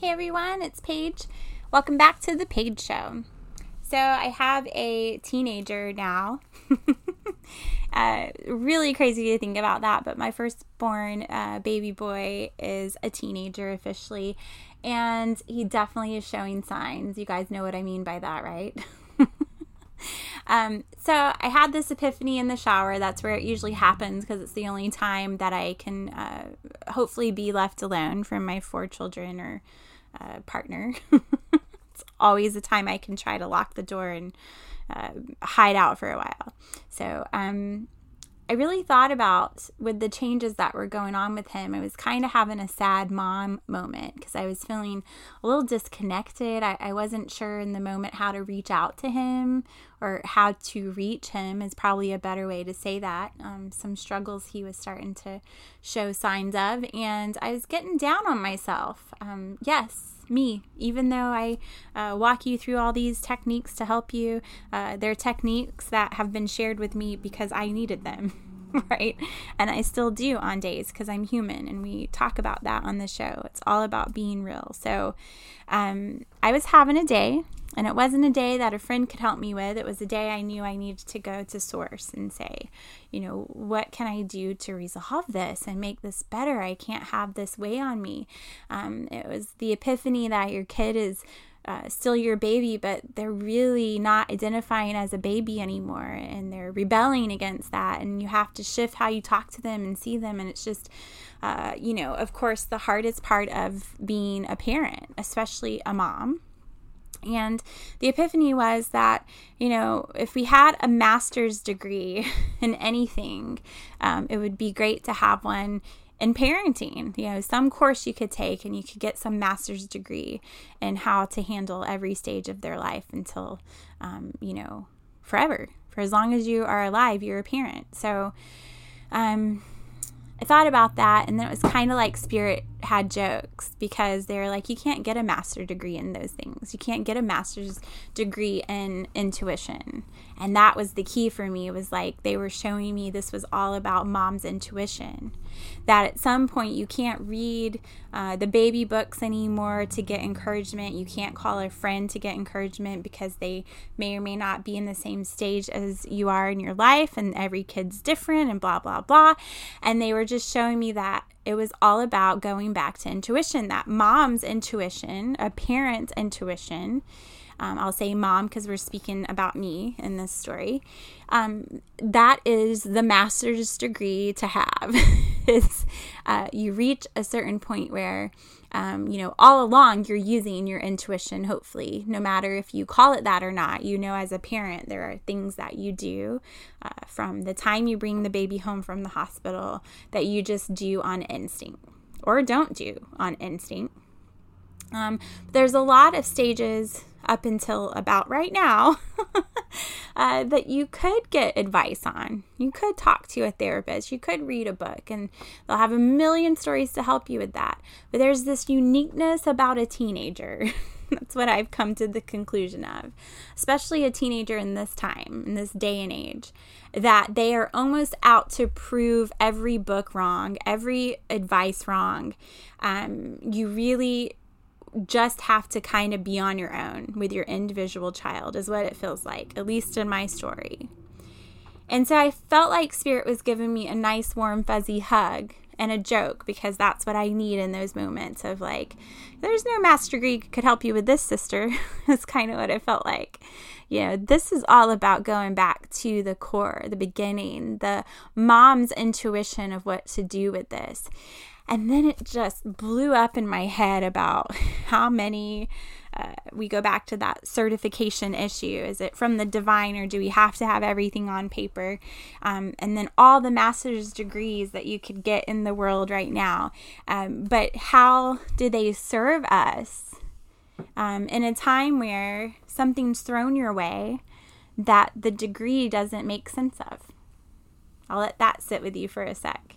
Hey everyone, it's Paige. Welcome back to the Paige Show. So, I have a teenager now. uh, really crazy to think about that, but my firstborn uh, baby boy is a teenager officially, and he definitely is showing signs. You guys know what I mean by that, right? Um, so I had this epiphany in the shower. That's where it usually happens because it's the only time that I can uh, hopefully be left alone from my four children or uh, partner. it's always a time I can try to lock the door and uh, hide out for a while. So um, I really thought about with the changes that were going on with him, I was kind of having a sad mom moment because I was feeling a little disconnected. I, I, wasn't sure in the moment how to reach out to him or how to reach him, is probably a better way to say that. Um, some struggles he was starting to show signs of, and I was getting down on myself. Um, yes, me, even though I uh, walk you through all these techniques to help you. Uh, they're techniques that have been shared with me because I needed them, right? And I still do on days because I'm human and we talk about that on the show. It's all about being real. So um, I was having a day and it wasn't a day that a friend could help me with. It was a day I knew I needed to go to source and say, you know, what can I do to resolve this and make this better? I can't have this weigh on me. Um, it was the epiphany that your kid is. Uh, still your baby, but they're really not identifying as a baby anymore and they're rebelling against that. And you have to shift how you talk to them and see them. And it's just, uh, you know, of course, the hardest part of being a parent, especially a mom, and the epiphany was that, you know, if we had a master's degree in anything, um, it would be great to have one in parenting. You know, some course you could take and you could get some master's degree in how to handle every stage of their life until, um, you know, forever. For as long as you are alive, you're a parent. So, um, I thought about that, and then it was kind of like Spirit had jokes because they're like, you can't get a master degree in those things. You can't get a master's degree in intuition. And that was the key for me. It was like they were showing me this was all about mom's intuition. That at some point you can't read uh, the baby books anymore to get encouragement. You can't call a friend to get encouragement because they may or may not be in the same stage as you are in your life, and every kid's different, and blah, blah, blah. And they were just showing me that it was all about going back to intuition, that mom's intuition, a parent's intuition. Um, I'll say mom because we're speaking about me in this story. Um, that is the master's degree to have. is uh, you reach a certain point where um, you know, all along you're using your intuition, hopefully, no matter if you call it that or not. You know, as a parent, there are things that you do uh, from the time you bring the baby home from the hospital that you just do on instinct or don't do on instinct. Um, there's a lot of stages up until about right now uh, that you could get advice on. You could talk to a therapist, you could read a book, and they'll have a million stories to help you with that. But there's this uniqueness about a teenager. That's what I've come to the conclusion of, especially a teenager in this time, in this day and age, that they are almost out to prove every book wrong, every advice wrong. Um, you really just have to kind of be on your own with your individual child, is what it feels like, at least in my story. And so I felt like Spirit was giving me a nice, warm, fuzzy hug and a joke because that's what I need in those moments of like, there's no master degree could help you with this, sister. That's kind of what it felt like. You know, this is all about going back to the core, the beginning, the mom's intuition of what to do with this. And then it just blew up in my head about how many. Uh, we go back to that certification issue. Is it from the divine, or do we have to have everything on paper? Um, and then all the master's degrees that you could get in the world right now. Um, but how do they serve us um, in a time where something's thrown your way that the degree doesn't make sense of? I'll let that sit with you for a sec.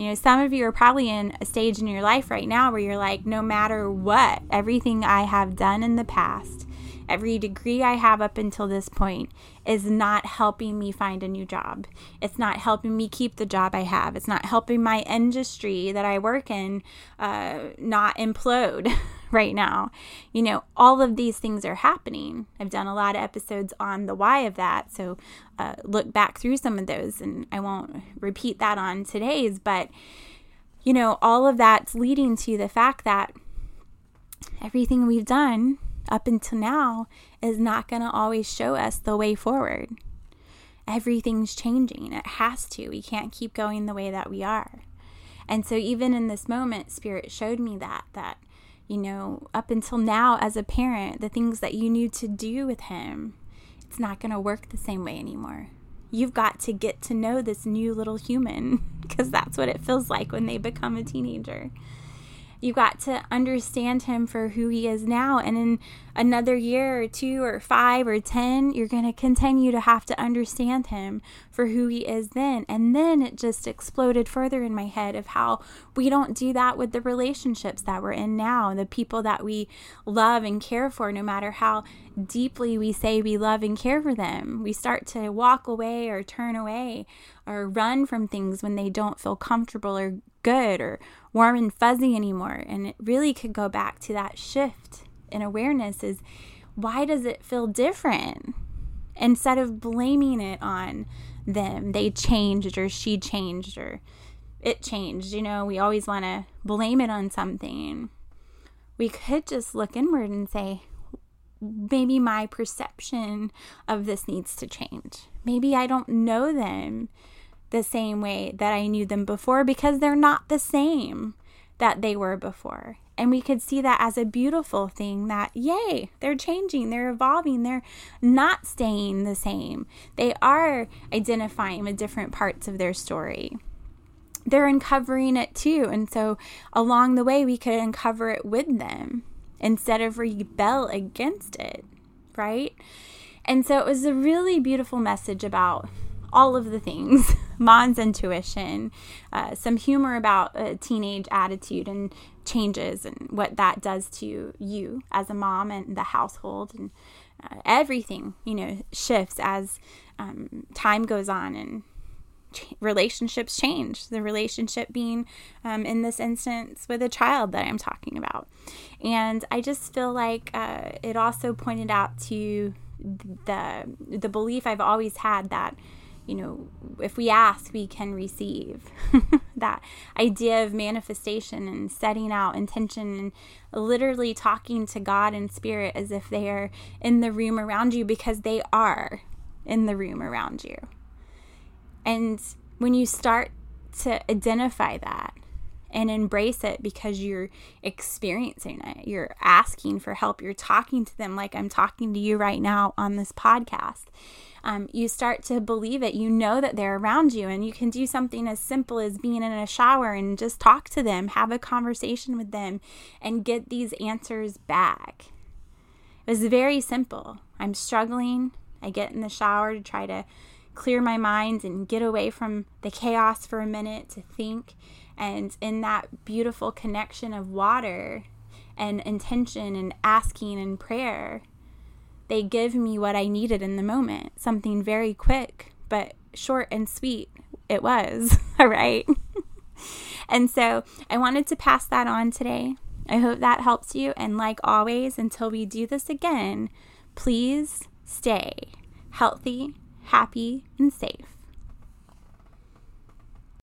You know, some of you are probably in a stage in your life right now where you're like, no matter what, everything I have done in the past, Every degree I have up until this point is not helping me find a new job. It's not helping me keep the job I have. It's not helping my industry that I work in uh, not implode right now. You know, all of these things are happening. I've done a lot of episodes on the why of that. So uh, look back through some of those, and I won't repeat that on today's, but you know, all of that's leading to the fact that everything we've done up until now is not going to always show us the way forward. Everything's changing. It has to. We can't keep going the way that we are. And so, even in this moment, Spirit showed me that, that, you know, up until now, as a parent, the things that you knew to do with him, it's not going to work the same way anymore. You've got to get to know this new little human because that's what it feels like when they become a teenager. You've got to understand him for who he is now. And in another year or two or five or 10, you're going to continue to have to understand him for who he is then. And then it just exploded further in my head of how we don't do that with the relationships that we're in now, the people that we love and care for, no matter how deeply we say we love and care for them. We start to walk away or turn away or run from things when they don't feel comfortable or good or warm and fuzzy anymore. And it really could go back to that shift in awareness is why does it feel different? Instead of blaming it on them, they changed or she changed or it changed. You know, we always want to blame it on something. We could just look inward and say, maybe my perception of this needs to change. Maybe I don't know them the same way that I knew them before because they're not the same that they were before. And we could see that as a beautiful thing that, yay, they're changing, they're evolving, they're not staying the same. They are identifying with different parts of their story. They're uncovering it too. And so along the way, we could uncover it with them instead of rebel against it, right? And so it was a really beautiful message about all of the things mom's intuition, uh, some humor about a teenage attitude and changes and what that does to you as a mom and the household and uh, everything, you know, shifts as um, time goes on and ch- relationships change. The relationship being, um, in this instance, with a child that I'm talking about. And I just feel like uh, it also pointed out to the the belief I've always had that you know, if we ask, we can receive. that idea of manifestation and setting out intention and literally talking to God and spirit as if they are in the room around you because they are in the room around you. And when you start to identify that and embrace it because you're experiencing it, you're asking for help, you're talking to them like I'm talking to you right now on this podcast um, you start to believe it. You know that they're around you, and you can do something as simple as being in a shower and just talk to them, have a conversation with them, and get these answers back. It was very simple. I'm struggling. I get in the shower to try to clear my mind and get away from the chaos for a minute to think. And in that beautiful connection of water and intention and asking and prayer, they give me what I needed in the moment, something very quick, but short and sweet it was, all right? and so I wanted to pass that on today. I hope that helps you. And like always, until we do this again, please stay healthy, happy, and safe.